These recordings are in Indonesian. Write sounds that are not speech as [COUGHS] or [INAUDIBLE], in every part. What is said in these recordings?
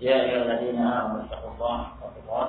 Ya ayuhaladzina amu istighfar wa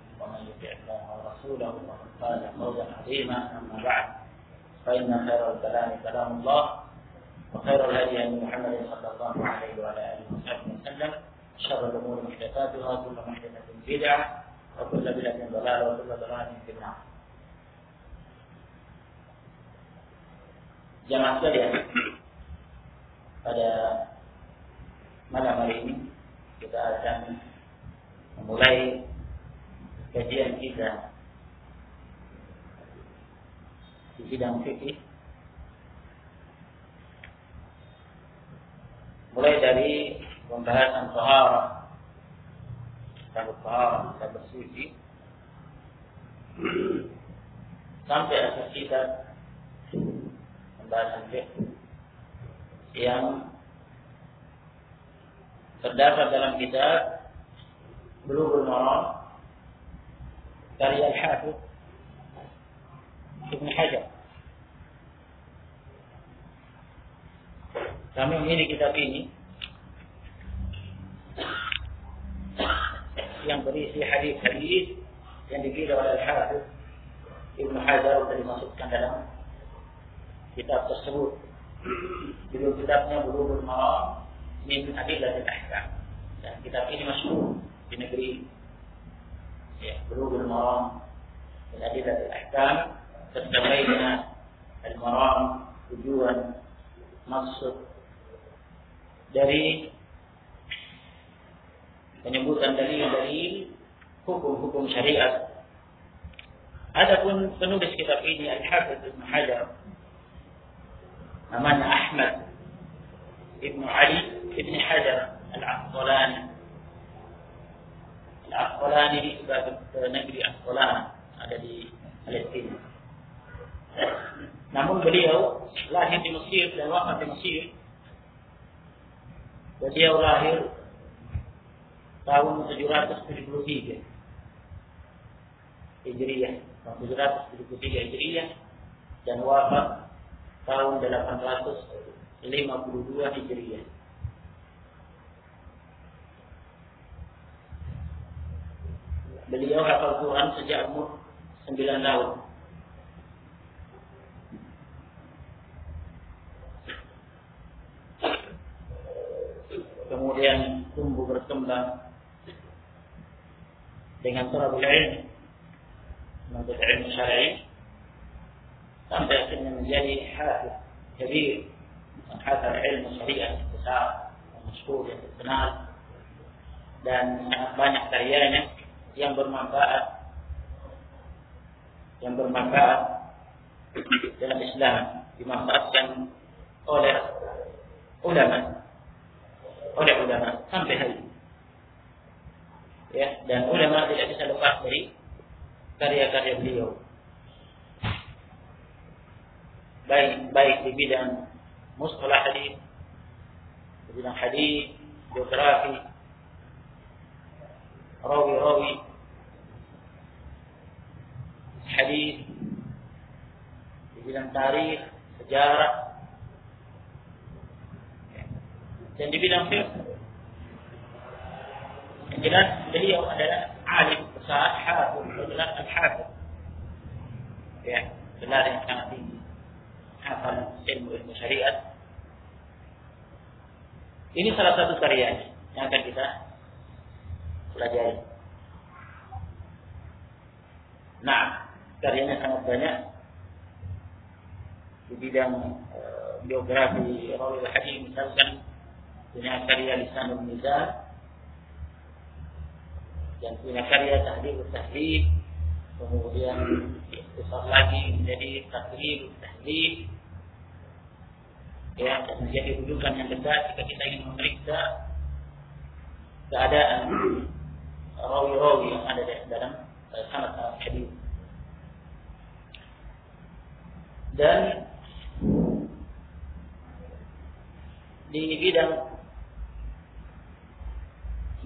ومن يطع الله ورسوله فقد فاز فوزا عظيما. أما بعد فإن خير الكلام كلام الله وخير الهدي هدي محمد صلى الله عليه وعلى آله وصحبه وسلم. شر الأمور محدثاتها كل محدثة بدعة وكل بدعة ضلالة وكل ضلالة في النار. Jamaah sekalian, pada malam hari ini kita akan memulai kajian kita di bidang fikih. Mulai dari pembahasan tahara kitab tahara kitab bersuci sampai akhir kitab pembahasan fikih yang terdapat dalam kitab Bulughul Maram karya Al-Hafidh Ibn Hajar. Kami memilih kitab ini yang berisi hadis-hadis yang dipilih oleh Al-Hafidh Ibn Hajar untuk dimasukkan dalam kitab tersebut. Judul kitabnya Bulughul Maram min Adillatil Ahkam. Dan kitab ini masyhur di negeri ya, Bulughul Maram min Adillatil Ahkam tercapainya al-maram tujuan maksud dari penyebutan dalil-dalil hukum-hukum syariat. Adapun penulis kitab ini Al-Hafidz Ibnu Hajar namanya Ahmad Ibnu Ali Ibnu Hajar Al-Asqalani. Al-Asqalani di sebagai negeri Asqalana ada di Palestina. Namun beliau lahir di Mesir dan wafat di Mesir. Beliau lahir tahun 773 Hijriah, tahun 773 Hijriah dan wafat tahun 852 Hijriah. Beliau hafal Quran sejak umur 9 tahun. Kemudian tumbuh berkembang dengan talabul ilmi, menuntut ilmu syar'i, sampai akhirnya menjadi hafiz kabir menghafal ilmu syariat besar masyhur yang terkenal dan sangat banyak karyanya yang bermanfaat. Yang bermanfaat dalam Islam dimanfaatkan oleh ulama. Oleh ulama sampai hari ini. Ya dan ulama tidak bisa lepas dari karya-karya beliau. Baik baik di bidang mustalah hadis, di bidang hadis, biografi, rawi-rawi hadis, di bidang tarikh, sejarah, dan di bidang fiqh. Yang jelas beliau adalah alim besar, hafiz, adalah al-hafiz. Ya, benar yang sangat tinggi hafal ilmu-ilmu syariat. Ini salah satu karyanya yang akan kita pelajari. Nah, karyanya sangat banyak. Di bidang uh, biografi Rawi Hadis misalkan punya karya Lisanul Mizan dan punya karya Tahdid Tahdid kemudian besar lagi menjadi Tahdid Tahdid ya menjadi rujukan yang dekat jika kita ingin memeriksa keadaan rawi-rawi yang ada di dalam sanad hadis dan di bidang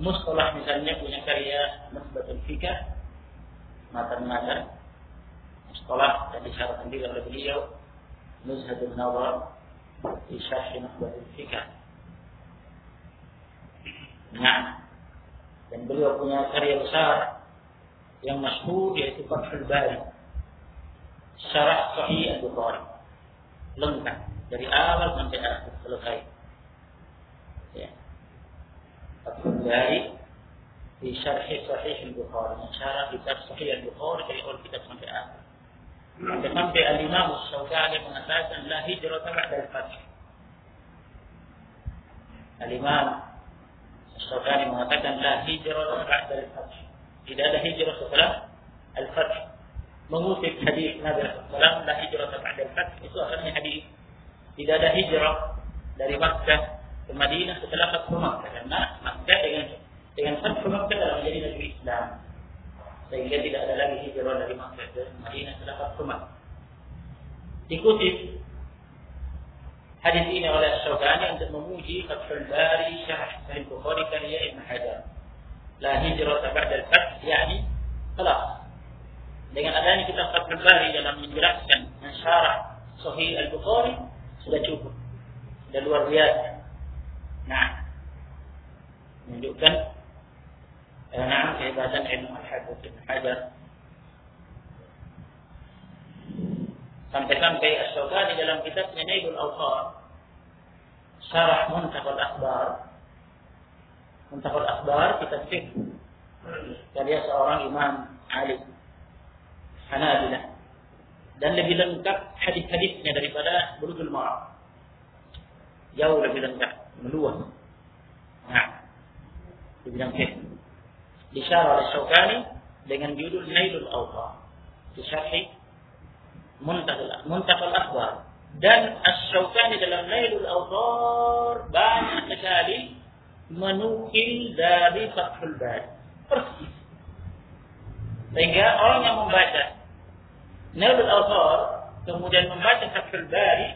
mustalah misalnya punya karya Musbatul Fikah matan-matan mustalah dan disyaratkan juga oleh beliau Nuzhatul Nawar di Syarh Musbatul Fikah. Nah dan beliau punya karya besar yang masyhur yaitu Fathul Bari Syarah Sahih Al-Bukhari. Lengkap. Dari awal sampai akhir. Selesai ya. Fathul Bari di Syarah Sahih Al-Bukhari. Syarah kitab Sahih Al-Bukhari dari awal kitab sampai akhir. Sampai sampai Al-Imam Syaukani mengatakan la hijrah ba'da al-fath Al-Imam Syaukani mengatakan la hijrah ba'da al-fath tidak ada hijrah setelah al-fath mengutip hadis Nabi SAW la hijrah ba'da al-fath itu asalnya hadis tidak ada hijrah dari Makkah ke Madinah setelah Fathu Makkah karena Makkah dengan dengan Fathu Makkah telah menjadi negeri Islam sehingga tidak ada lagi hijrah dari Makkah ke Madinah setelah Fathu Makkah dikutip hadis ini oleh Syaukani untuk memuji Fathul Bari Syarah Sahih Bukhari karya Ibn Hajar la hijrah ba'da al-fath yakni خلاص dengan adanya kita Fathul Bari dalam menjelaskan mensyarah Sahih Al-Bukhari sudah cukup. Sudah luar biasa. Nah menunjukkan eh, nah kehebatan ilmu al-hadis Ibn Hajar. Sampai-sampai Asyokani dalam kitabnya Nailul Awqar Syarah Muntahul Akhbar. Muntahul Akhbar kitab fikh karya seorang imam alim Hanabilah dan lebih lengkap hadis-hadisnya daripada Bulughul Maram. Jauh lebih lengkap meluas. Nah di bidang fikh disyarah oleh Syaukani dengan judul Nailul Awqar di syarhi Muntahul Muntahul Akhbar dan Asy-Syaukani dalam Nailul Awqar banyak sekali menukil dari Fathul Bari. Persis. Sehingga orang yang membaca Nailul Awqar kemudian membaca Fathul Bari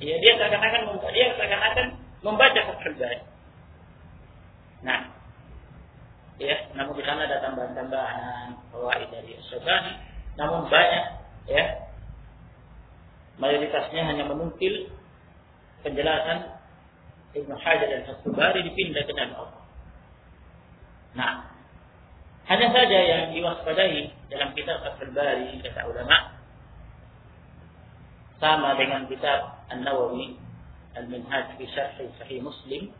ya dia seakan-akan dia seakan-akan membaca Fathul Bari nah ya namun di sana ada tambahan-tambahan fawaid dari Syaukani namun banyak ya mayoritasnya hanya menukil penjelasan Ibnu Hajar dan Fathul Bari dipindah ke dalam. Nah, hanya saja yang diwaspadai dalam kitab Fathul Bari kata ulama sama dengan kitab An-Nawawi Al-Minhaj fi Syarh Sahih Muslim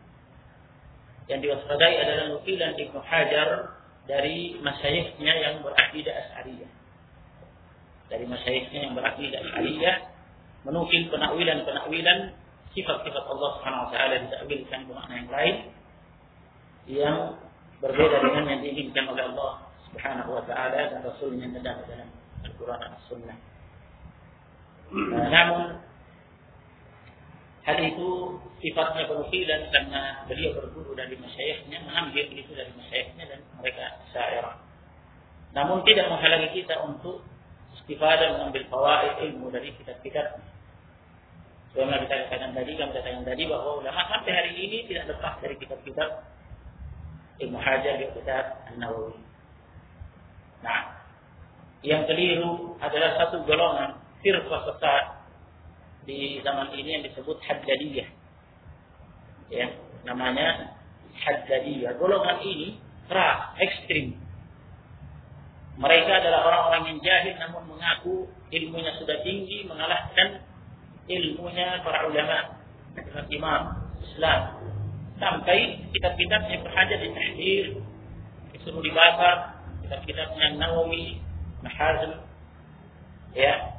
yang diwaspadai adalah nukilan Ibnu Hajar dari masyayikhnya yang berakidah Asy'ariyah. Dari masyayikhnya yang berakidah Asy'ariyah menukil penakwilan-penakwilan sifat-sifat Allah Subhanahu wa taala ditakwilkan ke makna yang lain yang berbeda dengan yang diinginkan oleh Allah Subhanahu wa taala dan Rasulnya ada dalam Al-Quran dan Sunnah. Nah, namun hal itu sifatnya penukilan karena beliau berguru dari masyayikhnya mengambil itu dari masyayikhnya dan mereka syairah. Namun tidak menghalangi kita untuk istifadah mengambil fawaid ilmu dari kitab-kitab Sebagaimana kita katakan tadi, kami katakan tadi bahwa ulama sampai hari ini tidak lepas dari kitab-kitab Ibnu Hajar di kitab An-Nawawi. Nah, yang keliru adalah satu golongan firqah sesat di zaman ini yang disebut Haddadiyah. Ya, namanya Haddadiyah. Golongan ini keras, ekstrim. Mereka adalah orang-orang yang jahil namun mengaku ilmunya sudah tinggi mengalahkan ilmunya para ulama imam Islam sampai kitab-kitabnya berhajat di tahdir disuruh dibakar kitab-kitabnya Nawawi Mahazim ya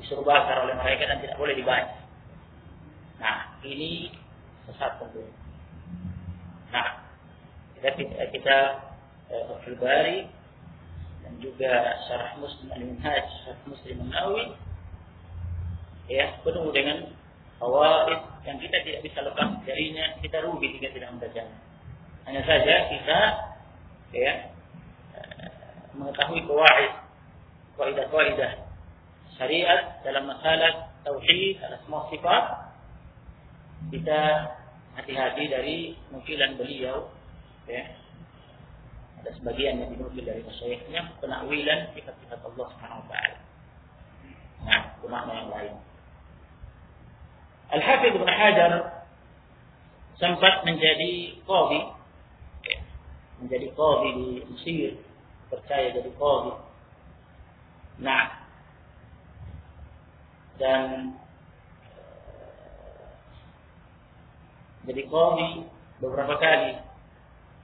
disuruh bakar oleh mereka dan tidak boleh dibaca ini sesat tentu. Nah, kita kita, kita eh, Bari dan juga Syarah Muslim Al-Minhaj, Syarah Muslim An-Nawawi ya penuh dengan fawaid yang kita tidak bisa lepas darinya, kita rugi jika tidak membacanya. Hanya saja kita ya mengetahui kawaid, kaidah-kaidah syariat dalam masalah tauhid, asma sifat kita hati-hati dari nukilan beliau ya ada sebagian yang dinukil dari masyayikhnya penakwilan sifat-sifat Allah Subhanahu wa taala. Nah, itu yang lain. Al-Hafidh Ibn Hajar sempat menjadi qadhi ya, menjadi qadhi di Mesir, percaya jadi qadhi. Nah, dan jadi qadhi beberapa kali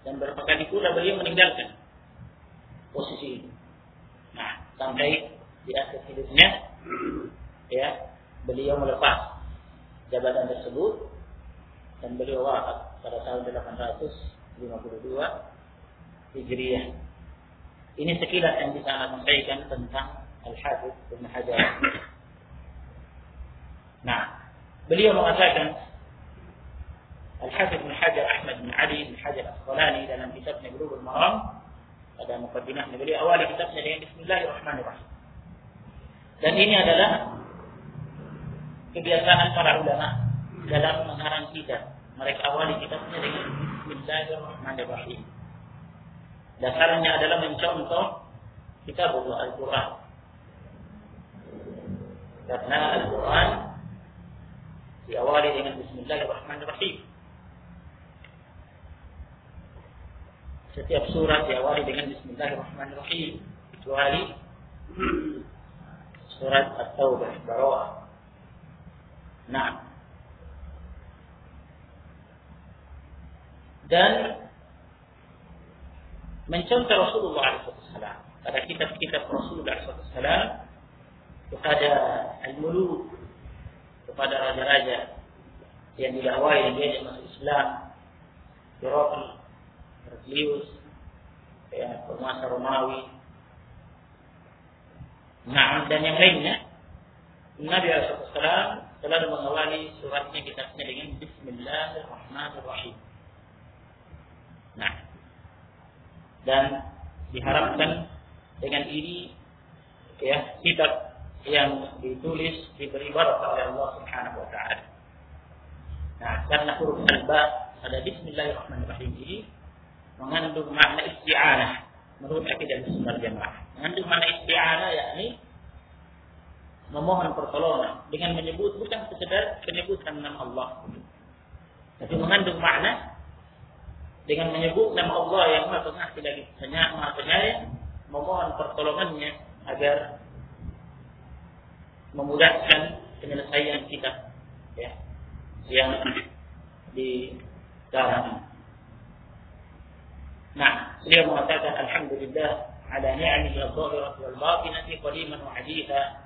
dan beberapa kali pula beliau meninggalkan posisi ini. Nah, sampai di akhir hidupnya ya beliau melepas jabatan tersebut dan beliau wafat pada tahun 852 Hijriah. Ini sekilas yang bisa saya sampaikan tentang Al-Hafidh Ibn Hajar. Nah, beliau mengatakan Al-Hafidh bin Hajar Ahmad bin Ali bin Hajar Asqalani dalam kitabnya Bulughul Maram pada mukaddimahnya beliau awali kitabnya dengan Bismillahirrahmanirrahim. Dan ini adalah kebiasaan para ulama dalam mengarang kitab. Mereka awali kitabnya dengan Bismillahirrahmanirrahim. Dasarnya adalah mencontoh kitab Al-Quran. Karena Al-Quran diawali dengan Bismillahirrahmanirrahim. Setiap surat diawali dengan Bismillahirrahmanirrahim kecuali surat At-Taubah Baroah. Nah. Dan mencontoh Rasulullah SAW pada kitab-kitab Rasulullah SAW kepada al-muluk kepada raja-raja yang didakwai diajak masuk Islam Herakl Herculius, ya, penguasa Romawi. Nah, dan yang lainnya, Nabi SAW selalu mengawali suratnya kitabnya dengan Bismillahirrahmanirrahim. Nah, dan diharapkan dengan ini ya kitab yang ditulis diberi barakah oleh Allah Subhanahu wa taala. Nah, karena huruf al-ba pada Bismillahirrahmanirrahim ini mengandung makna isti'anah menurut akidah sunnah jamaah. Mengandung makna isti'anah yakni memohon pertolongan dengan menyebut bukan sekedar penyebutan nama Allah. Tapi mengandung makna dengan menyebut nama Allah yang Maha Pengasih lagi hanya Maha Penyayang, memohon pertolongannya agar memudahkan penyelesaian kita ya yang di dalam Nah, beliau mengatakan Alhamdulillah ala ni'amihi al-zahirah wal batinah qadiman wa haditha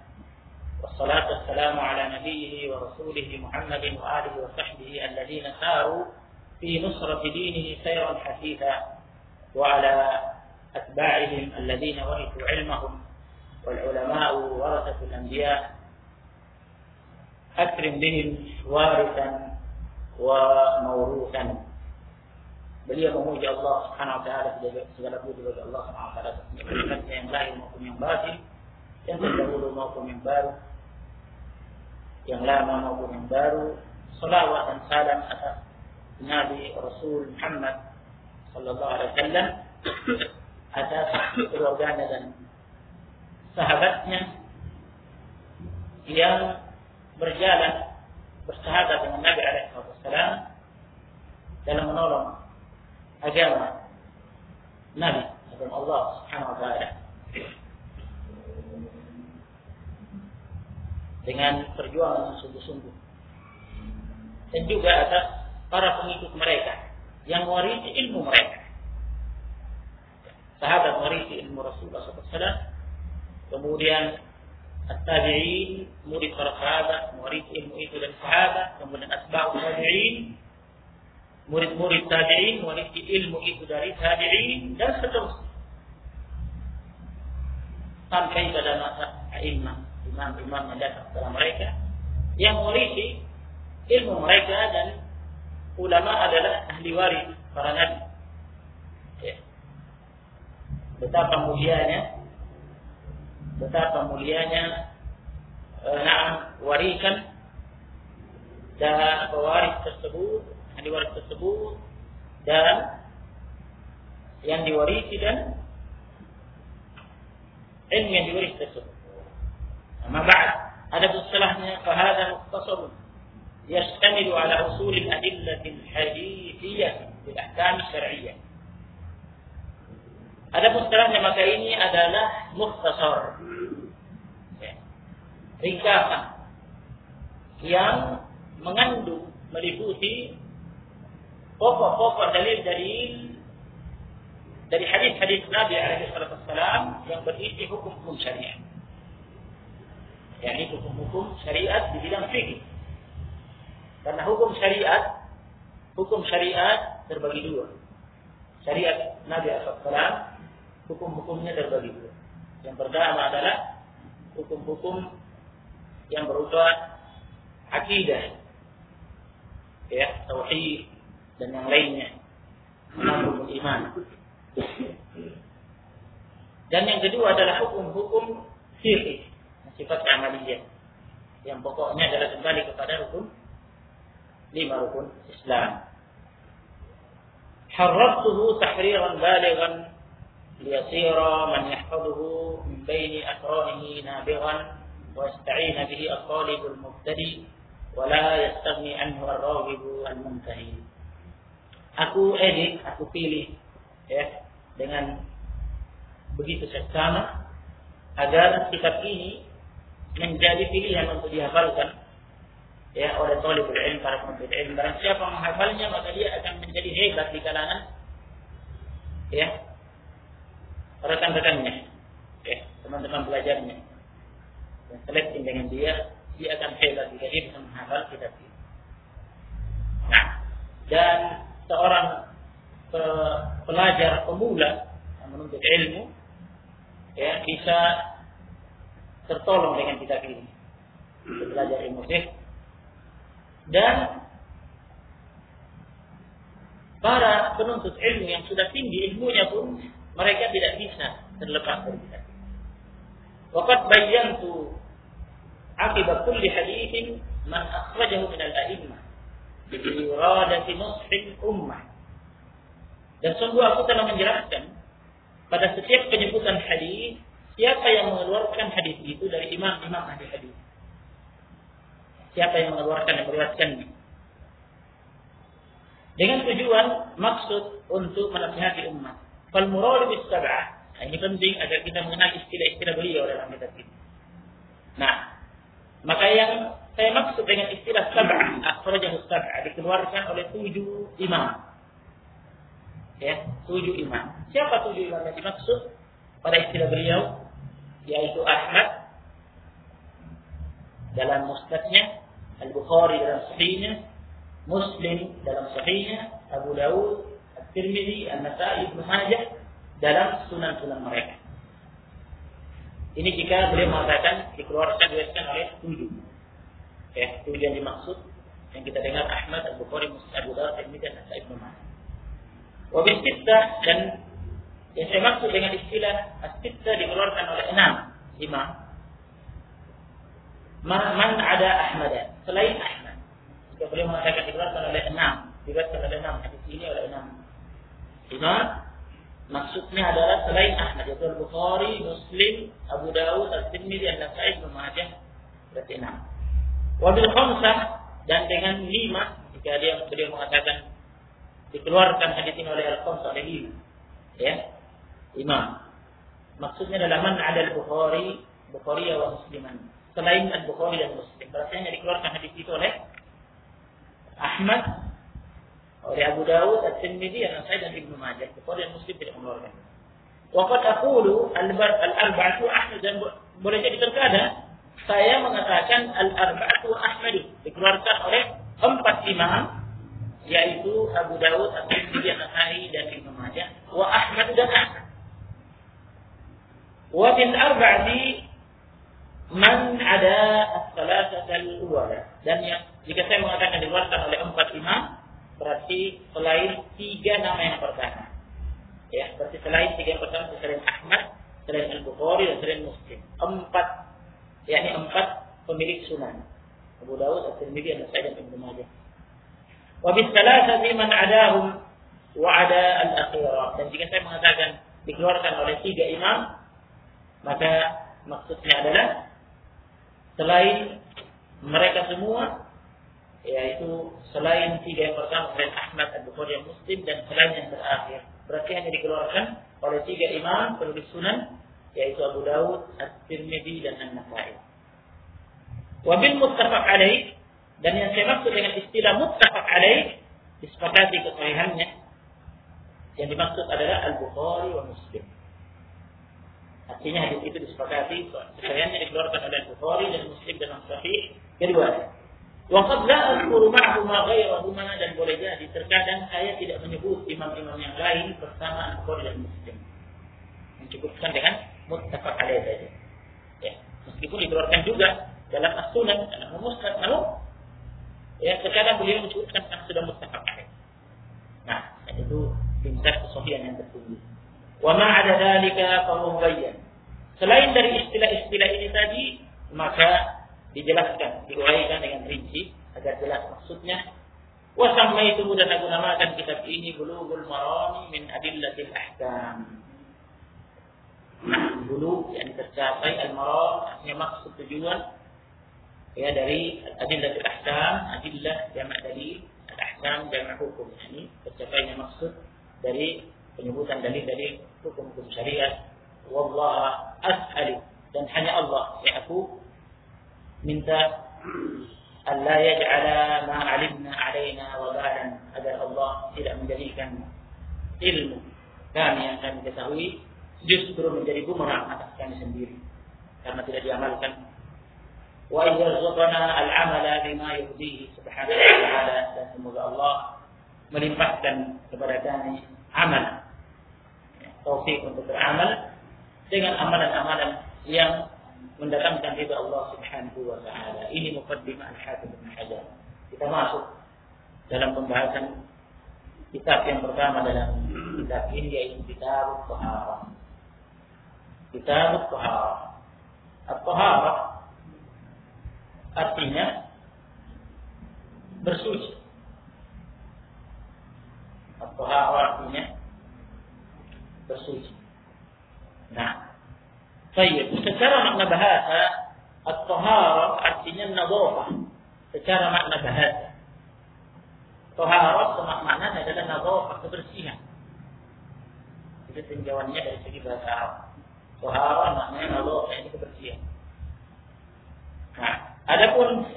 والصلاة والسلام على نبيه ورسوله محمد وآله وصحبه الذين ساروا في نصرة دينه سيرا حثيثا وعلى أتباعهم الذين ورثوا علمهم والعلماء ورثة الأنبياء أكرم بهم وارثا وموروثا beliau memuji Allah Subhanahu wa taala segala puji bagi Allah Subhanahu wa taala yang lahir maupun yang batin yang terdahulu maupun yang baru yang lama maupun yang baru salawat dan salam atas Nabi Rasul Muhammad sallallahu alaihi wasallam [COUGHS] atas keluarganya dan sahabatnya yang berjalan bersahabat dengan Nabi alaihi wasallam dalam menolong agama Nabi agama Allah Subhanahu wa taala. Dengan perjuangan sungguh-sungguh. Dan juga atas para pengikut mereka yang mewarisi ilmu mereka sahabat mewarisi ilmu Rasulullah SAW kemudian At-tabi'in, murid para sahabat, murid ilmu itu dari sahabat, kemudian asbab tabi'in, murid-murid tabi'in, murid ilmu itu dari tabi'in, dan seterusnya. Sampai pada masa imam, imam-imam yang datang setelah mereka, yang mewarisi ilmu mereka dan ulama adalah ahli waris para nabi. Ya. Betapa mulianya betapa mulianya eh, naam warisan dan pewaris tersebut, ahli waris tersebut dan yang diwarisi dan ilmu yang diwarisi tersebut. Ba'd, ada setelahnya fahada mukhtasar ala usul al-adillah al-hadithiyah bil ahkam syar'iyyah. Ada setelahnya maka ini adalah mukhtasar ringkasan yang mengandung meliputi pokok-pokok dalil-dalil dari hadis-hadis Nabi alaihi wasallam yang berisi hukum-hukum syariat. yakni hukum-hukum syariat di bidang fikih. Karena hukum syariat, hukum syariat terbagi dua. Syariat Nabi SAW, hukum-hukumnya terbagi dua. Yang pertama adalah hukum-hukum yang berupa akidah ya tauhid dan yang lainnya menanggung iman dan yang kedua adalah hukum-hukum fikih sifat amaliyah yang pokoknya adalah kembali kepada rukun lima rukun Islam حررته تحريرا بالغا ليصير من يحفظه من بين أقرانه نابغا واستعين به الطالب المبتدئ ولا يستغني عنه الراغب المنتهي aku edit, aku pilih ya dengan begitu seksama agar kitab ini menjadi pilihan untuk dihafalkan ya oleh talibul ilm para penuntut ilm barang siapa menghafalnya maka dia akan menjadi hebat di kalangan ya rekan-rekannya ya teman-teman belajarnya dan seleksi dengan dia, dia akan hebat jika dia bisa menghafal kitab ini. Nah, dan seorang pe pelajar pemula yang menuntut ilmu ya bisa tertolong dengan kitab ini. Belajar ilmu fiqh dan para penuntut ilmu yang sudah tinggi ilmunya pun mereka tidak bisa terlepas dari kita. Waqad bayantu akibat kulli hadithin man akhrajahu minal a'imah biuradati bi ummah. Dan sungguh aku telah menjelaskan pada setiap penyebutan hadis siapa yang mengeluarkan hadis itu dari imam-imam ahli hadis. Siapa yang mengeluarkan dan meriwayatkannya. Dengan tujuan maksud untuk menasihati umat. Fal murad bis sab'ah. Ini penting agar kita mengenal istilah-istilah beliau dalam kitab ini. Nah, maka yang saya maksud dengan istilah sab'ah, akhrajahu sab'ah dikeluarkan oleh tujuh imam. Ya, tujuh imam. Siapa tujuh imam yang dimaksud pada istilah beliau? Yaitu Ahmad dalam musnadnya, Al-Bukhari dalam sahihnya, Muslim dalam sahihnya, Abu Dawud, At-Tirmidzi, An-Nasa'i, Ibnu Majah dalam sunan-sunan mereka. Ini jika beliau mengatakan dikeluarkan diwariskan oleh tujuh. Ya, tujuh yang dimaksud yang kita dengar Ahmad, Abu Bukhari, Muslim, Abu Dawud, Tirmidzi dan Nasai Ibnu Majah. Wabil dan yang saya maksud dengan istilah as dikeluarkan oleh enam imam. Man ada Ahmad selain Ahmad. Jika beliau mengatakan dikeluarkan oleh enam, dikeluarkan oleh enam hadis ini oleh enam imam Maksudnya adalah selain Ahmad yaitu Al-Bukhari, Muslim, Abu Dawud, Al-Tirmidzi, An-Nasa'i, Ibnu Majah berarti enam. Wabil khamsah dan dengan lima jika dia beliau mengatakan dikeluarkan hadis ini oleh Al-Khamsah oleh lima. Ya. Imam. Maksudnya adalah man ada Al-Bukhari, Bukhari wa Musliman. Selain Al-Bukhari dan Muslim. Berarti yang dikeluarkan hadis itu oleh Ahmad, oleh Abu Dawud, At-Tirmidzi, An-Nasai dan Ibnu Majah. Bukhari dan Muslim tidak mengeluarkan. Waqad aqulu al-arba'atu ahad dan boleh jadi terkadang saya mengatakan al-arba'atu Ahmadi dikeluarkan oleh empat imam yaitu Abu Dawud, At-Tirmidzi, An-Nasa'i dan Ibnu Majah wa Ahmad dan Ahmad. Wa bil arba'ati man ada as-salasat al-ula dan yang jika saya mengatakan dikeluarkan oleh empat imam berarti selain tiga nama yang pertama. Ya, berarti selain tiga yang pertama selain Ahmad, selain Al-Bukhari dan selain Muslim. Empat yakni empat pemilik sunan. Abu Dawud, At-Tirmidzi, An-Nasa'i dan Ibnu Majah. Wabisalasati man adahum wa ada al-akhirah. Dan jika saya mengatakan dikeluarkan oleh tiga imam, maka maksudnya adalah selain mereka semua, yaitu selain tiga yang pertama, selain Ahmad, Abu bukhari Muslim, dan selain yang terakhir. Berarti hanya dikeluarkan oleh tiga imam penulis sunan, yaitu Abu Dawud, At-Tirmidzi, dan An-Nasai. Wabil muttafaq alaih dan yang saya maksud dengan istilah muttafaq alaih disepakati kesahihannya yang dimaksud adalah Al-Bukhari wa Muslim. Artinya hadis itu disepakati kesahihannya dikeluarkan oleh Al-Bukhari dan Muslim dalam sahih kedua. Wa la azkuru ma'ahuma ghairahuma dan boleh jadi terkadang saya tidak menyebut imam-imam yang lain bersama Al-Bukhari dan Muslim. Mencukupkan dengan muttafaq alaih saja. Ya, meskipun dikeluarkan juga dalam as-sunan dalam musnad namun Ya, terkadang beliau menyebutkan karena sudah mustahab Nah, itu tingkat kesohian yang tertinggi. Wa ma ada dalika famubayyan. Selain dari istilah-istilah ini tadi, maka dijelaskan, diuraikan dengan rinci agar jelas maksudnya. Wa itu dan aku namakan kitab ini Bulughul Marami min Adillatil Ahkam. Nah, bulu yang tercapai al-maram artinya maksud tujuan ya dari adillah ahkam, adillah jamak dari ahkam jamak hukum. Ini tercapainya maksud dari penyebutan dalil-dalil hukum-hukum syariat. Wallah as'alu dan hanya Allah ya aku minta. Allah yaj'ala ma alimna alaina wabalan agar Allah tidak menjadikan ilmu kami yang kami ketahui justru menjadi bumerang atas kami sendiri. Karena tidak diamalkan. Wa yarzuqana al-amala bima yurdihi subhanahu wa ta'ala. Dan semoga Allah melimpahkan kepada kami amal taufik untuk beramal dengan amalan-amalan yang mendatangkan ridha Allah Subhanahu wa taala. Ini mukaddimah Al-Hafiz Ibnu Hajar. Kita masuk dalam pembahasan kitab yang pertama dalam kitab ini yaitu Kitab Taharah. Kitab Taharah. At-Taharah artinya bersuci. Atau artinya bersuci. Nah, baik. Secara makna bahasa, at-tahara artinya nadhafah. Secara makna bahasa. Taharah semakna adalah nadhafah kebersihan. Itu tinjauannya dari segi bahasa Arab. Taharah maknanya nadhafah ini kebersihan. Nah, Adapun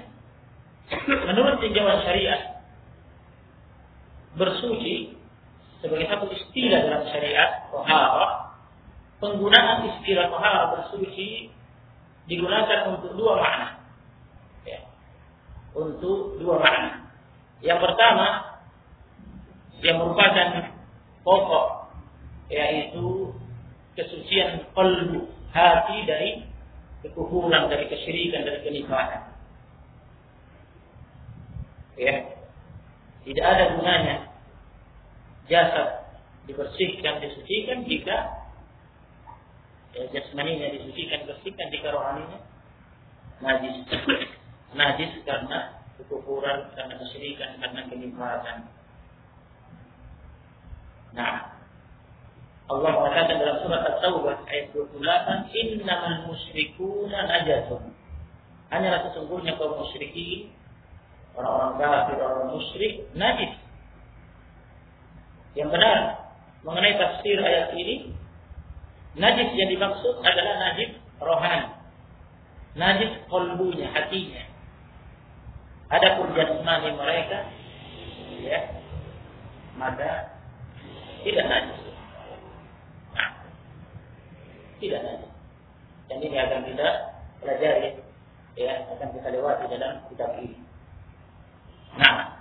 menurut tinjauan syariat bersuci sebagai satu istilah dalam syariat tohara penggunaan istilah tohara bersuci digunakan untuk dua makna ya. untuk dua makna yang pertama yang merupakan pokok yaitu kesucian kalbu hati dari kekufuran, dari kesyirikan, dari kenifakan. Ya. Tidak ada gunanya jasad dibersihkan, disucikan jika ya, jasmaninya disucikan, bersihkan jika rohaninya najis. najis karena kekufuran, karena kesyirikan, karena kenifakan. Nah, Allah mengatakan dalam surat At-Taubah ayat 28, "Innamal musyrikuna najasun." Hanyalah sesungguhnya kaum musyrikin, orang-orang kafir, orang musyrik najis. Yang benar mengenai tafsir ayat ini, najis yang dimaksud adalah najis rohani. Najis kolbunya, hatinya. Adapun jasmani mereka, ya, maka tidak najis. Tidak ada. Dan ini akan kita pelajari kita lewati dalam kitab ini. Nah,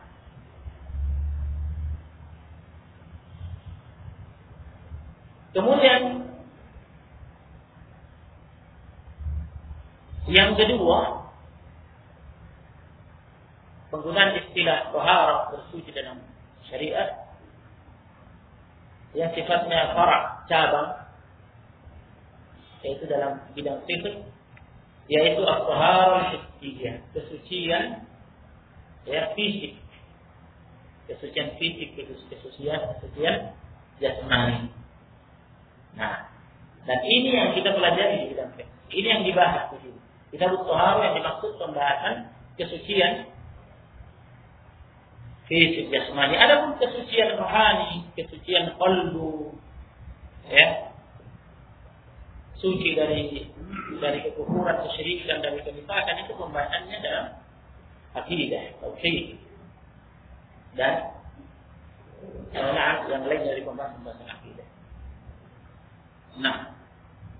kemudian yang kedua penggunaan istilah tohara bersuci dalam syariat yang sifatnya farak cabang yaitu dalam bidang fikih yaitu hissiyah, kesucian ya fisik. Kesucian fisik, kesucian kesucian jasmani. Nah, dan ini yang kita pelajari di bidang fikih. Ini yang dibahas di sini. Kita butuh yang dimaksud pembahasan kesucian fisik jasmani. Ada pun kesucian rohani, kesucian kalbu, ya, suci dari dari kekufuran, kesyirikan, dari kenifakan itu pembahasannya dalam akidah, tauhid dan yang lain dari pembahasan-pembahasan akidah. Nah,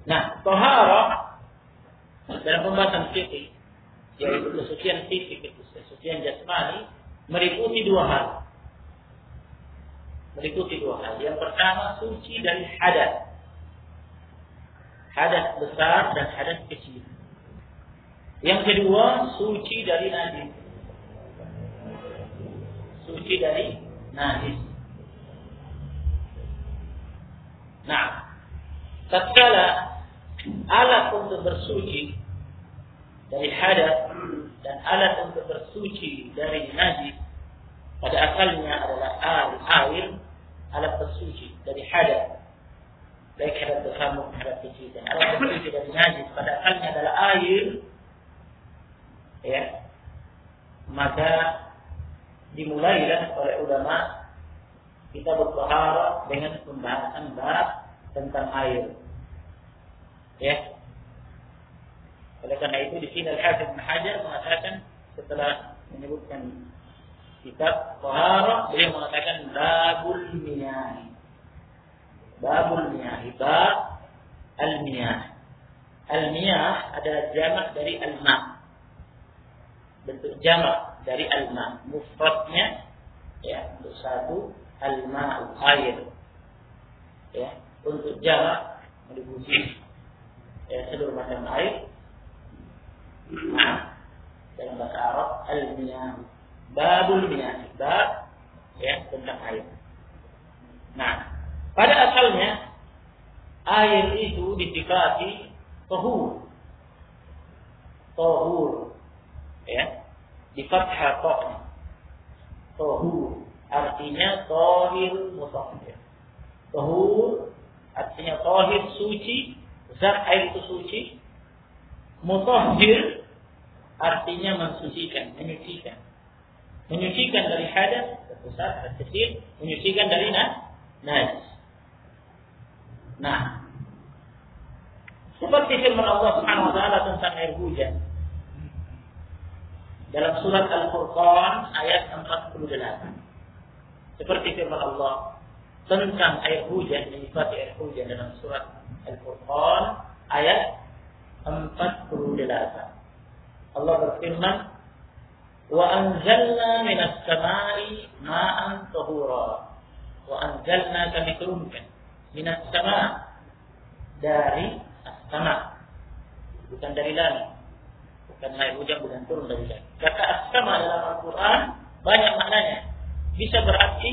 nah, tohara dalam pembahasan fikih yaitu kesucian fisik, kesucian jasmani meliputi dua hal. Meliputi dua hal. Yang pertama suci dari hadas hadas besar dan hadas kecil. Yang kedua, suci dari najis. Suci dari najis. Nah, tatkala alat untuk bersuci dari hadas dan alat untuk bersuci dari najis pada asalnya adalah air, air alat bersuci dari hadas. Baik hadat berhamuk, hadat kecil dan alat bersuci dari najis pada asalnya adalah air ya. Maka dimulailah oleh ulama kita berpahara dengan pembahasan bab tentang air ya oleh karena itu di sini Al-Hafidz Hajar mengatakan setelah menyebutkan kitab Tahara beliau mengatakan babul miyah Babul miyah. Bab al-miyah. Al-miyah adalah jamak dari al-ma. Bentuk jamak dari al-ma. Mufradnya ya untuk satu al-ma'u air. Ya, untuk jamak meliputi ya, seluruh macam air. Nah, dalam bahasa Arab al-miyah. Babul miyah. Bab ya tentang air. Nah, pada asalnya air itu disifati tohur. Tohur. Ya. Di fathah tohnya. Tohur. Artinya tohir mutahhir. Tohur artinya tohir suci. Zat air itu suci. Mutahhir artinya mensucikan, menyucikan. Menyucikan dari hadas, besar, kecil, menyucikan dari najis. Nah, seperti firman Allah Subhanahu wa taala tentang air hujan. Dalam surat Al-Furqan ayat 48. Seperti firman Allah tentang air hujan, menyifati air hujan dalam surat Al-Furqan ayat 48. Allah berfirman, "Wa anzalna minas samai ma'an tahura." Wa anzalna kami turunkan minas sama dari sama bukan dari langit bukan naik hujan bukan turun dari langit kata as-sama dalam Al-Quran banyak maknanya bisa berarti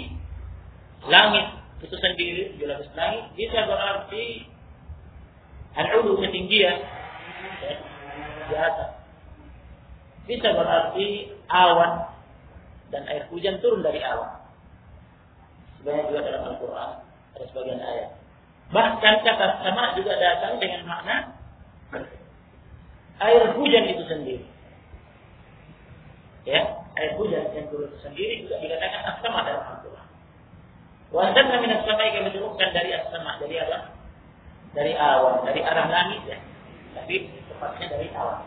langit itu sendiri jelas langit bisa berarti al-ulu ketinggian ya, di atas bisa berarti awan dan air hujan turun dari awan sebanyak juga dalam Al-Quran ada sebagian ayat. Bahkan kata sama juga datang dengan makna air hujan itu sendiri. Ya, air hujan yang turun itu sendiri juga dikatakan as-sama dalam Wantan kami as-sama kami turunkan dari as-sama. Dari apa? Dari awan, dari arah langit ya. Tapi tepatnya dari awan.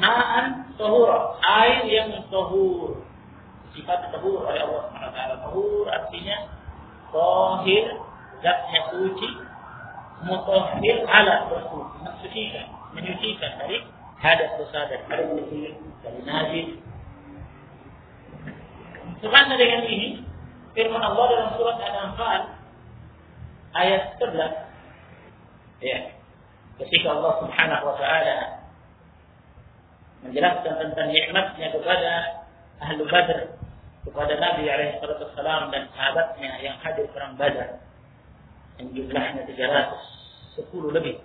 Ma'an tohur, air yang tohur. Sifat tohur oleh Allah SWT. Tohur artinya Tohir zatnya suci, mutahhir alat bersuci, mensucikan, menyucikan dari hadas besar dan dari najis. Sebab dengan ini firman Allah dalam surat Al-Anfal ayat 11 ya. Ketika Allah Subhanahu wa taala menjelaskan tentang nikmatnya kepada ahlu Badr kepada Nabi alaihi wasallam dan sahabatnya yang hadir perang Badar yang jumlahnya 310 lebih.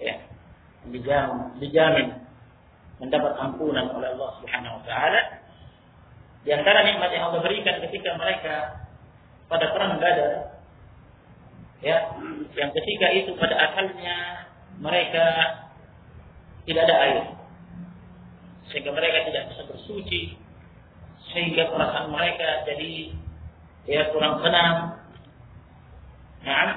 Ya. Dijamin, dijamin mendapat ampunan oleh Allah Subhanahu wa taala di antara nikmat yang Allah berikan ketika mereka pada perang Badar ya yang ketika itu pada asalnya mereka tidak ada air. Sehingga mereka tidak bisa bersuci. Sehingga perasaan mereka jadi ya kurang tenang. Nah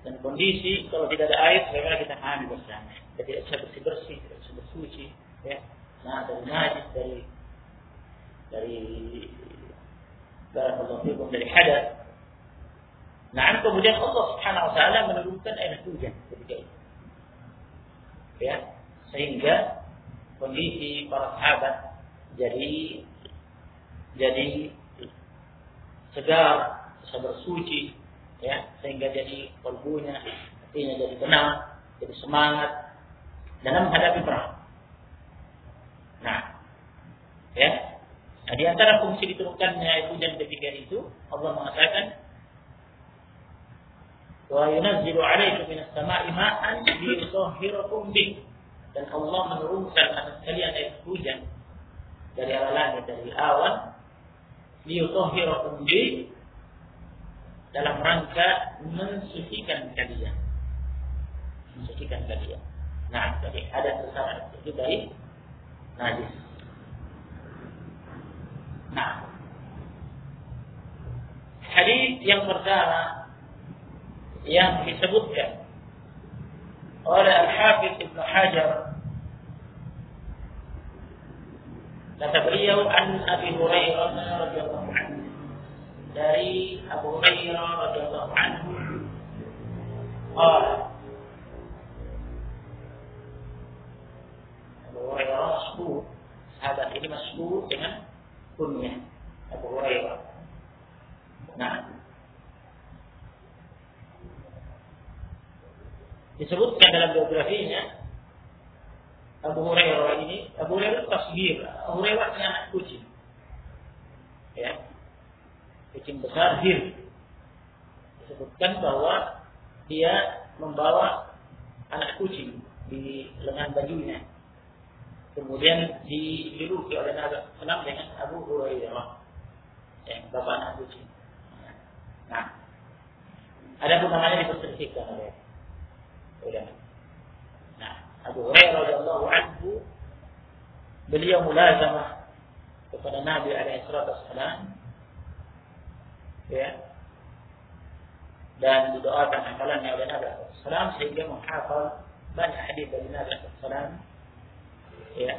dan kondisi kalau tidak ada air bagaimana kita hamil bersama? Kita tidak bisa bersih bersih tidak bisa bersuci ya. Nah dari najis dari dari barakallahu fikum dari hadas. Nah kemudian Allah subhanahu wa ta'ala menurunkan air hujan ketika itu. Ya sehingga kondisi para sahabat jadi jadi segar bisa bersuci ya sehingga jadi kalbunya hatinya jadi tenang jadi semangat dalam menghadapi perang. Nah ya nah, di antara fungsi diturunkannya hujan ketika itu Allah mengatakan yunazzilu 'alaikum minas sama'i ma'an liyutahhirakum bih dan Allah menurunkan atas kalian air hujan dari arah langit dari awan liyutahhirakum bih dalam rangka mensucikan kalian. Mensucikan kalian. Nah, jadi ada sesuatu itu dari najis. Nah, hadis yang pertama yang disebutkan oleh Al-Hafiz Ibn Hajar kata beliau an Abi Hurairah radhiyallahu anhu. Dari Abu Hurairah radhiyallahu anhu. Qala Abu Hurairah sahabat ini masyhur dengan kunyah Abu Hurairah. Nah. Disebutkan dalam biografinya Abu Hurairah ini Abu Hurairah tasbir Abu Hurairah anak kucing. Ya. Kucing besar hir. Disebutkan bahwa dia membawa anak kucing di lengan bajunya. Kemudian dihirupi oleh Nabi Sallam dengan Abu Hurairah. Yang bapak anak kucing. Nah, ada pun namanya diperselisihkan oleh ulama. Nah, Abu Hurairah radhiyallahu anhu beliau mulazamah kepada Nabi alaihi wasallam ya dan didoakan hafalannya oleh Nabi Sallam sehingga menghafal banyak hadis dari Nabi Sallam ya.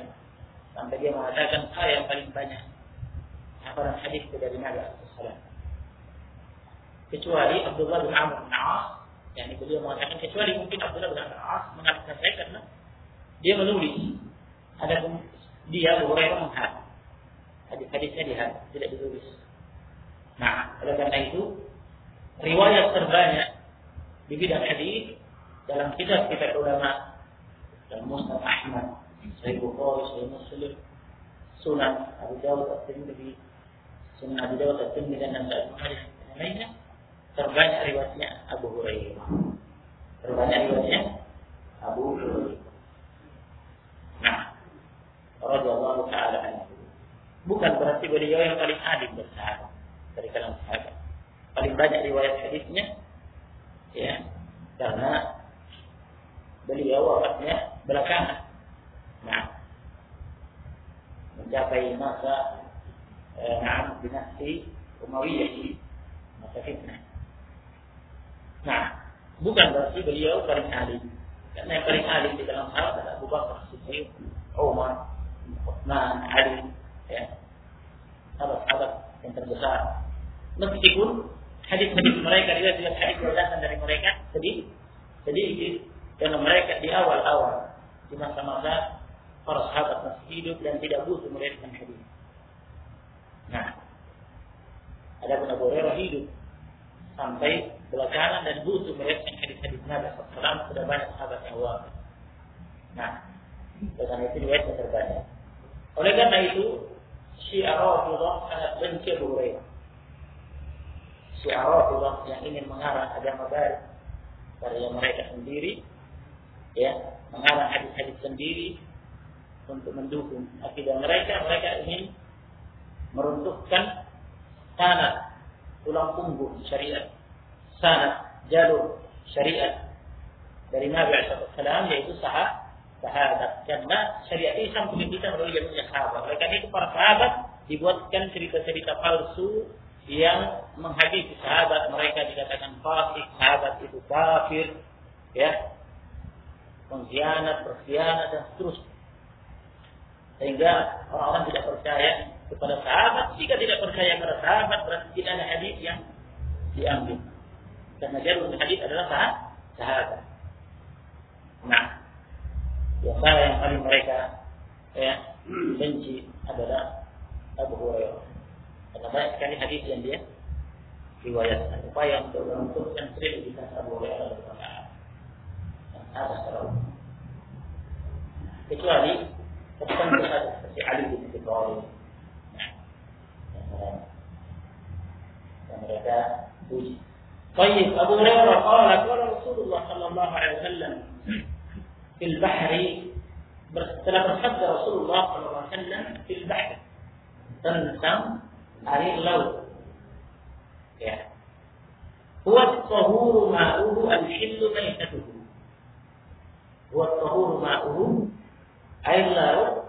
Sampai dia mengatakan saya yang paling banyak. Hafalan hadis dari Nabi Sallam kecuali Abdullah bin Amr bin As yang beliau mengatakan kecuali mungkin Abdullah bin Amr bin As mengatakan saya karena dia menulis. Ada dia Hurairah menghafal hadis-hadisnya dia tidak ditulis. Nah, oleh karena itu riwayat terbanyak di bidang hadis dalam kitab-kitab ulama dan Musnad Ahmad, Sahih Bukhari, Sahih Muslim, Sunan Abu Dawud At-Tirmidzi, Sunan Abu Dawud At-Tirmidzi dan Nasa'i terbanyak riwayatnya Abu Hurairah. Terbanyak riwayatnya Abu Hurairah. Nah, radhiyallahu taala anhu. Bukan berarti beliau yang paling alim bersahabat dari kalangan sahabat. Paling banyak riwayat hadisnya ya karena beliau wafatnya belakangan. Nah, mencapai masa eh, Naam dinasti Umayyah masa fitnah. Nah, bukan berarti beliau paling alim. Karena yang paling alim di dalam sahabat adalah Abu Bakar Siddiq, Umar, Uthman, Ali, ya. Sahabat-sahabat yang terbesar. Meskipun hadis-hadis mereka, riwayat hadis yang dari mereka sedih, sedih karena mereka di awal-awal di masa-masa para sahabat masih hidup dan tidak butuh meriwayatkan hadis. Nah, ada pun Abu Hurairah hidup sampai belakangan dan butuh meriwayatkan hadis-hadis Nabi SAW sudah banyak sahabat yang wafat. Nah, dengan itu riwayatnya terbanyak. Oleh karena itu, Syiah Rafidah sangat benci Abu Hurairah. Syiah Rafidah yang ingin mengarang agama baru dari mereka sendiri, ya, mengarang hadis-hadis sendiri untuk mendukung akidah mereka, mereka ingin meruntuhkan tanah tulang punggung syariat, sanad jalur syariat dari Nabi SAW yaitu sahab sahabat. Karena syariat Islam pendidikan melalui jalurnya sahabat. Karena itu para sahabat dibuatkan cerita-cerita palsu yang menghadisi sahabat. Mereka dikatakan fasik, sahabat itu kafir, ya, pengkhianat, berkhianat dan seterusnya. Sehingga orang-orang tidak percaya kepada sahabat. Jika tidak percaya kepada sahabat, berarti tidak ada hadis yang diambil. Karena jalur hadis adalah sahabat. Nah, yang mana yang paling mereka ya benci adalah Abu Hurairah. Karena banyak sekali hadis yang dia riwayatkan. Upaya untuk menentukan kredibilitas Abu Hurairah ada selalu. Kecuali طيب أبو هريرة قال قال رسول الله صلى الله عليه وسلم في البحر تلقى حتى رسول الله صلى الله عليه وسلم في البحر. تنسم عليه اللوز هو الطهور ماؤه الحل ميتته هو الطهور ماؤه air laut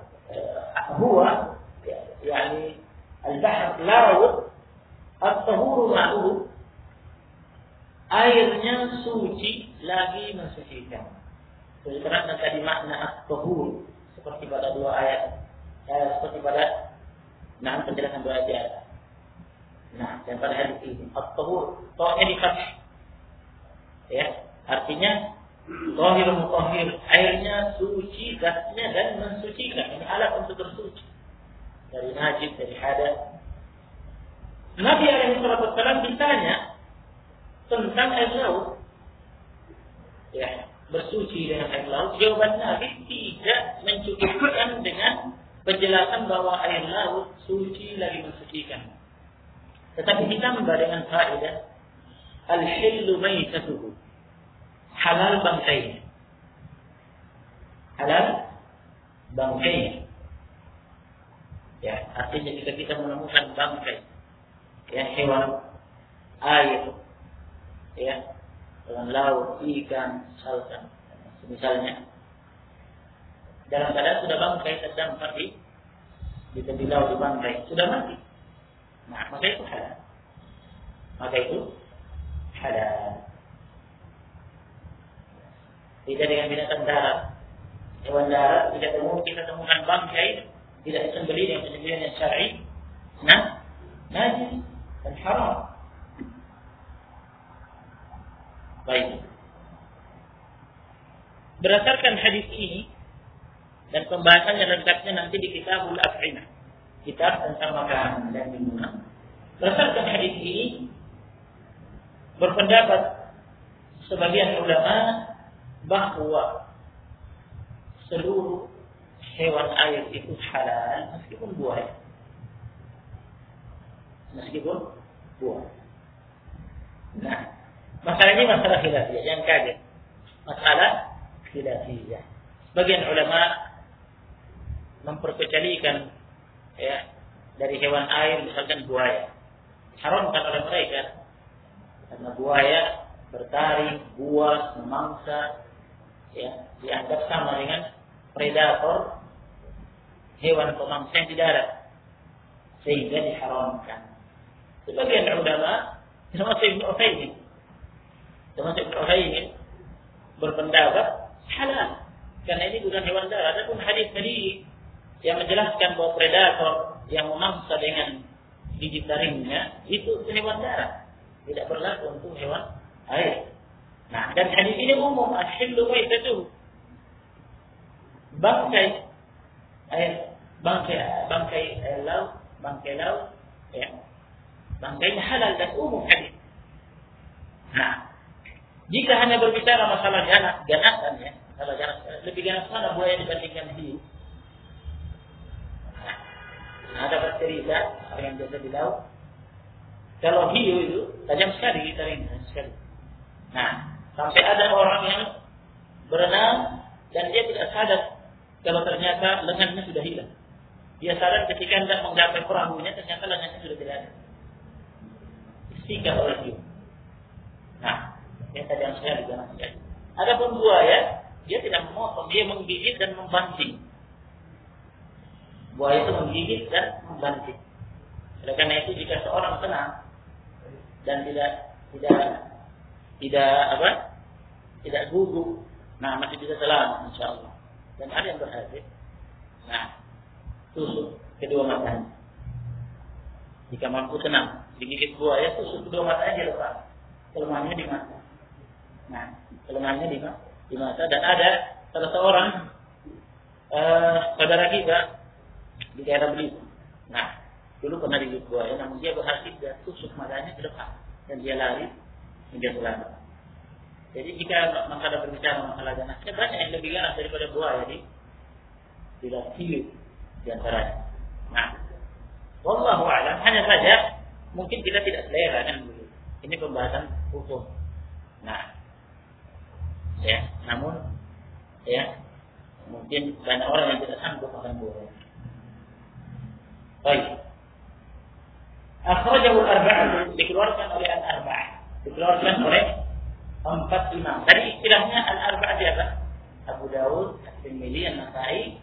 هو يعني البحر laut at-tahuru ma'uhu airnya suci lagi mensucikan. Karena tadi makna at-tahur seperti pada dua ayat, eh, seperti pada nah penjelasan dua ayat. Nah, dan pada hadis ini at-tahur, tohnya di Ya, artinya Zahir mutahhir, airnya suci, zatnya dan mensucikan. Ini alat untuk bersuci. Dari najis, dari hadas. Nabi SAW ditanya tentang air laut. Ya, bersuci dengan air laut. Jawaban Nabi tidak mencukupkan dengan penjelasan bahwa air laut suci lagi mensucikan. Tetapi kita memberikan faedah al-hillu maitatuhu halal bangkainya. Halal bangkainya. Ya, artinya jika kita menemukan bangkai, ya hewan air, ya dengan laut, ikan, misalkan, misalnya dalam keadaan sudah bangkai terdampar di di tepi laut di bangkai sudah mati. Nah, maka itu halal. Maka itu halal. Tidak dengan binatang darat. Hewan darat tidak temu kita temukan bangkai tidak disembelih dengan penyembelihan yang syar'i. Nah, najis dan haram. Baik. Berdasarkan hadis ini dan pembahasannya lengkapnya nanti di Kitabul Af'inah. Kitab tentang makanan dan minuman. Berdasarkan hadis ini berpendapat sebagian ulama bahwa seluruh hewan air itu halal meskipun buaya. Meskipun buaya. Nah, masalah ini masalah khilafiyah, yang kaget. Masalah khilafiyah. Sebagian ulama memperkecualikan ya dari hewan air misalkan buaya. Haramkan oleh mereka karena buaya bertaring, buas, memangsa, ya dianggap sama dengan predator hewan pemangsa yang di darat sehingga diharamkan. Sebagian ulama termasuk Ibnu Utsaimin termasuk Ibnu Utsaimin berpendapat halal. Karena ini bukan hewan darat adapun hadis tadi yang menjelaskan bahwa predator yang memangsa dengan gigi taringnya itu hewan darat. Tidak berlaku untuk hewan air Nah, dan hadis ini umum al-hillu itu bangkai air bangkai bangkai air laut, bangkai laut ya. Bangkainya halal dan umum hadis. Nah, jika hanya berbicara masalah ganas, ganasan ya, masalah ganas, lebih ganas mana buaya dibandingkan hiu? Nah, ada cerita yang biasa di laut. Kalau hiu itu tajam sekali, taring sekali. Nah, sampai ada orang yang berenang dan dia tidak sadar kalau ternyata lengannya sudah hilang. Dia sadar ketika hendak menggapai perahunya ternyata lengannya sudah tidak ada. Istiqah oleh hiu. Nah, yang tadi yang saya. Ada pun buaya, dia tidak memotong, dia menggigit dan membanting. Buaya itu menggigit dan membanting. Oleh karena itu jika seorang tenang dan tidak tidak tidak apa? Tidak gugup, nah masih bisa selamat insya Allah. Dan ada yang berhasil. Nah, tusuk kedua matanya. Jika mampu tenang, digigit buaya, tusuk kedua matanya dia lepas. Kelemahannya di mata. Nah, kelemahannya di, di mata dan ada salah seorang uh, saudara kita di daerah Belitung. Nah, dulu pernah di buaya, namun dia berhasil dia tusuk matanya ke depan dan dia lari selamat. Jadi jika masalah berbicara masalah ganasnya banyak yang lebih ganas daripada buaya di tidak di antaranya. Nah, wallahu a'lam hanya saja mungkin kita tidak selera kan Ini pembahasan hukum. Nah, ya namun ya mungkin banyak orang yang tidak sanggup akan boleh baik Akhrajahu al-arba'ah dikeluarkan oleh al-arba'ah dikeluarkan oleh empat imam. Tadi istilahnya al-arba'ah siapa Abu Dawud At-Tirmidzi An-Nasa'i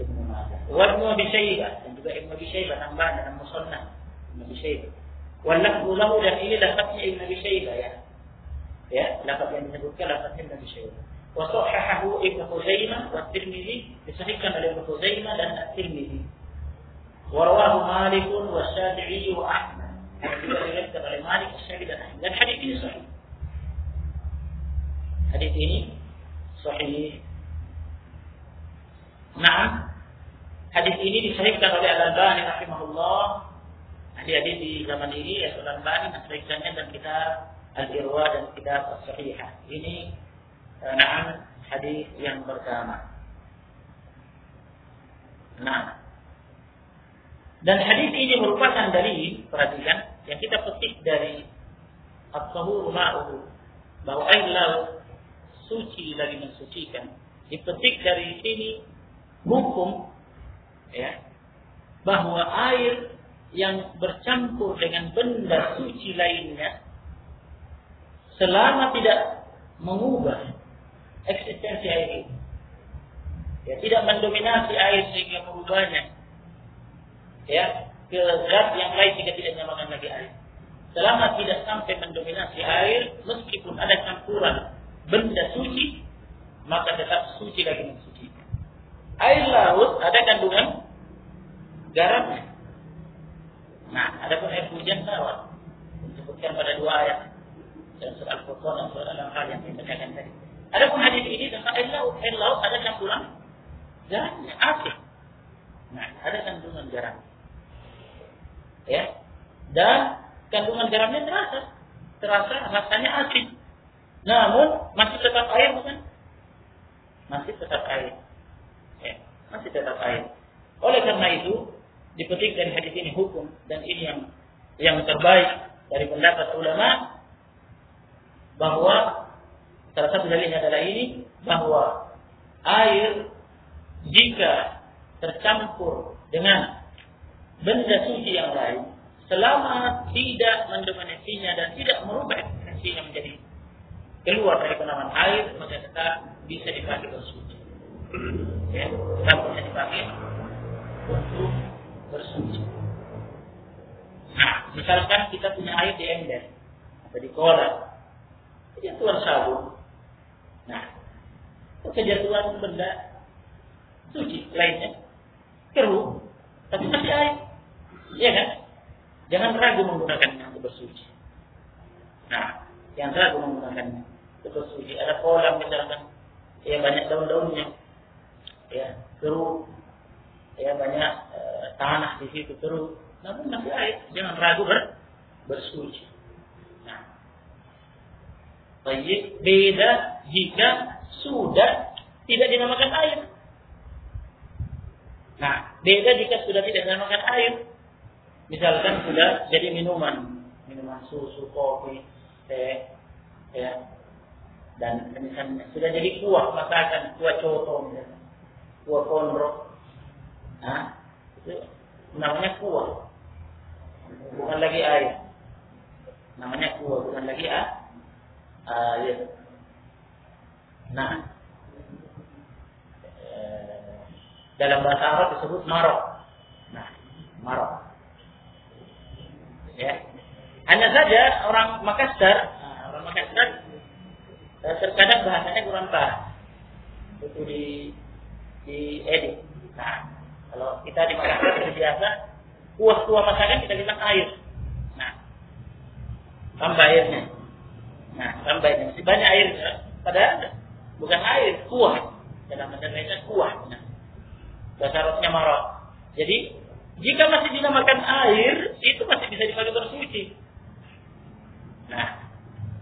Ibnu Majah. Wa Ibnu Abi Syaibah. Dan juga Ibnu Abi Syaibah tambahan dalam musannaf. Ibnu Abi Syaibah. Wal lafzu lahu dan ini lafaznya Ibnu Abi Syaibah ya. Ya lafaz yang disebutkan lafaznya Nabi Syaibah. Wa sahahahu Ibnu Khuzaimah wa Tirmizi disahihkan oleh Ibnu Khuzaimah dan At-Tirmizi diriwayatkan oleh Malik, Syafi'i dan hadis ini sahih hadis ini sahih Nah, hadis ini disahihkan oleh Al-Albani rahimahullah. Hadis-hadis di zaman ini ya Al-Albani mensahihkannya dan kita Al-Irwa dan Kitab As-Sahihah. Ini uh, nah, hadis yang pertama. Nah. Dan hadis ini merupakan dari perhatikan yang kita petik dari At-Tahuru bahwa air laut suci dari mensucikan. Dipetik dari sini hukum ya bahwa air yang bercampur dengan benda suci lainnya selama tidak mengubah eksistensi air itu. Ya, tidak mendominasi air sehingga mengubahnya. Ya, ke zat yang lain jika tidak nyamakan lagi air. Selama tidak sampai mendominasi air, meskipun ada campuran benda suci, maka tetap suci lagi mensuci. Air laut ada kandungan garamnya. Nah, ada pun air hujan tawar. Disebutkan pada dua ayat dan surat Al-Furqan dan surat Al-Anfal yang bacakan tadi. Adapun hadis ini tentang air laut, air laut ada campuran garamnya, asin. Nah, ada kandungan garam. Ya. Dan kandungan garamnya terasa. Terasa rasanya asin. Namun masih tetap air bukan? Masih tetap air. Ya, masih tetap air. Oleh karena itu, dipetik dari hadis ini hukum dan ini yang yang terbaik dari pendapat ulama bahwa salah satu dalilnya adalah ini bahwa air jika tercampur dengan benda suci yang lain selama tidak mendominasinya dan tidak merubah eksistensinya menjadi keluar dari kenaman air maka tetap bisa dipakai bersuci ya tetap bisa dipakai untuk bersuci nah misalkan kita punya air di ember atau di kolam kejatuhan sabun. Nah, kejatuhan benda suci lainnya keruh, tapi masih air. Iya kan? Jangan ragu menggunakannya untuk bersuci. Nah, yang ragu menggunakannya. bersuci. Ada kolam misalkan, ya banyak daun-daunnya, ya keruh, ya banyak e, tanah di situ keruh. Namun masih air, jangan ragu ber, bersuci. Nah, baik beda jika sudah tidak dinamakan air. Nah, beda jika sudah tidak dinamakan air. Misalkan sudah jadi minuman, minuman susu, kopi, teh, ya, dan misalnya sudah jadi kuah masakan, kuah coto, misalnya. kuah kondro, nah, itu namanya kuah, bukan lagi air. Namanya kuah, bukan lagi air. Nah, eh, dalam bahasa Arab disebut marok. Nah, marok. Ya. Hanya saja orang Makassar, nah, orang Makassar eh, terkadang bahasanya kurang pas. Itu di di edit. Nah, kalau kita di Makassar biasa kuah-kuah masakan kita bilang air. Nah, tambah airnya. Nah, tambah airnya. Masih banyak air. Padahal bukan air, kuah. Dalam bahasa Indonesia kuah. Nah, bahasa Arabnya marok. Jadi, jika masih dinamakan air, itu masih bisa dipakai bersuci. Nah,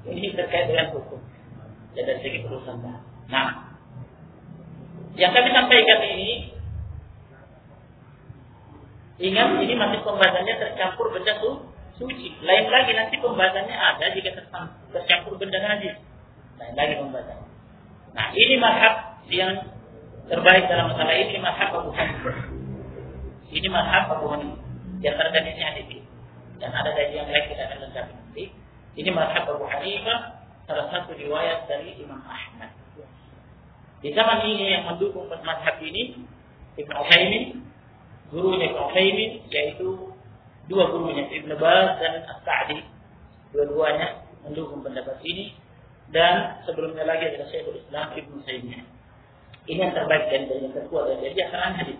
ini terkait dengan hukum. Ya dari segi perusahaan. Nah, yang kami sampaikan ini, ingat ini masih pembahasannya tercampur benda su suci. Lain lagi nanti pembahasannya ada jika tercampur benda najis. Lain lagi pembahasannya. Nah, ini mazhab yang terbaik dalam masalah ini mazhab Abu. Ini mazhab Abu Hanifah. Antara ini hadis Dan ada dari yang lain kita akan lengkapi nanti. Ini mazhab Abu Hanifah salah satu riwayat dari Imam Ahmad. Di zaman ini yang mendukung mazhab ini Ibn Uthaymin, gurunya Ibn Uthaymin yaitu dua gurunya Ibn Baz dan As-Sa'di. Dua-duanya mendukung pendapat ini dan sebelumnya lagi adalah Syekhul Islam Ibn Taimiyah. Ini yang terbaik dan yang terkuat dan jadi asalnya hadis.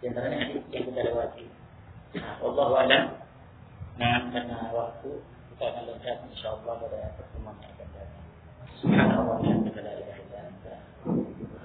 Di antaranya hadis yang kita lewati. Nah, Allah alam. Nah, karena waktu kita akan lihat insyaallah pada pertemuan yang akan datang. Subhanallah.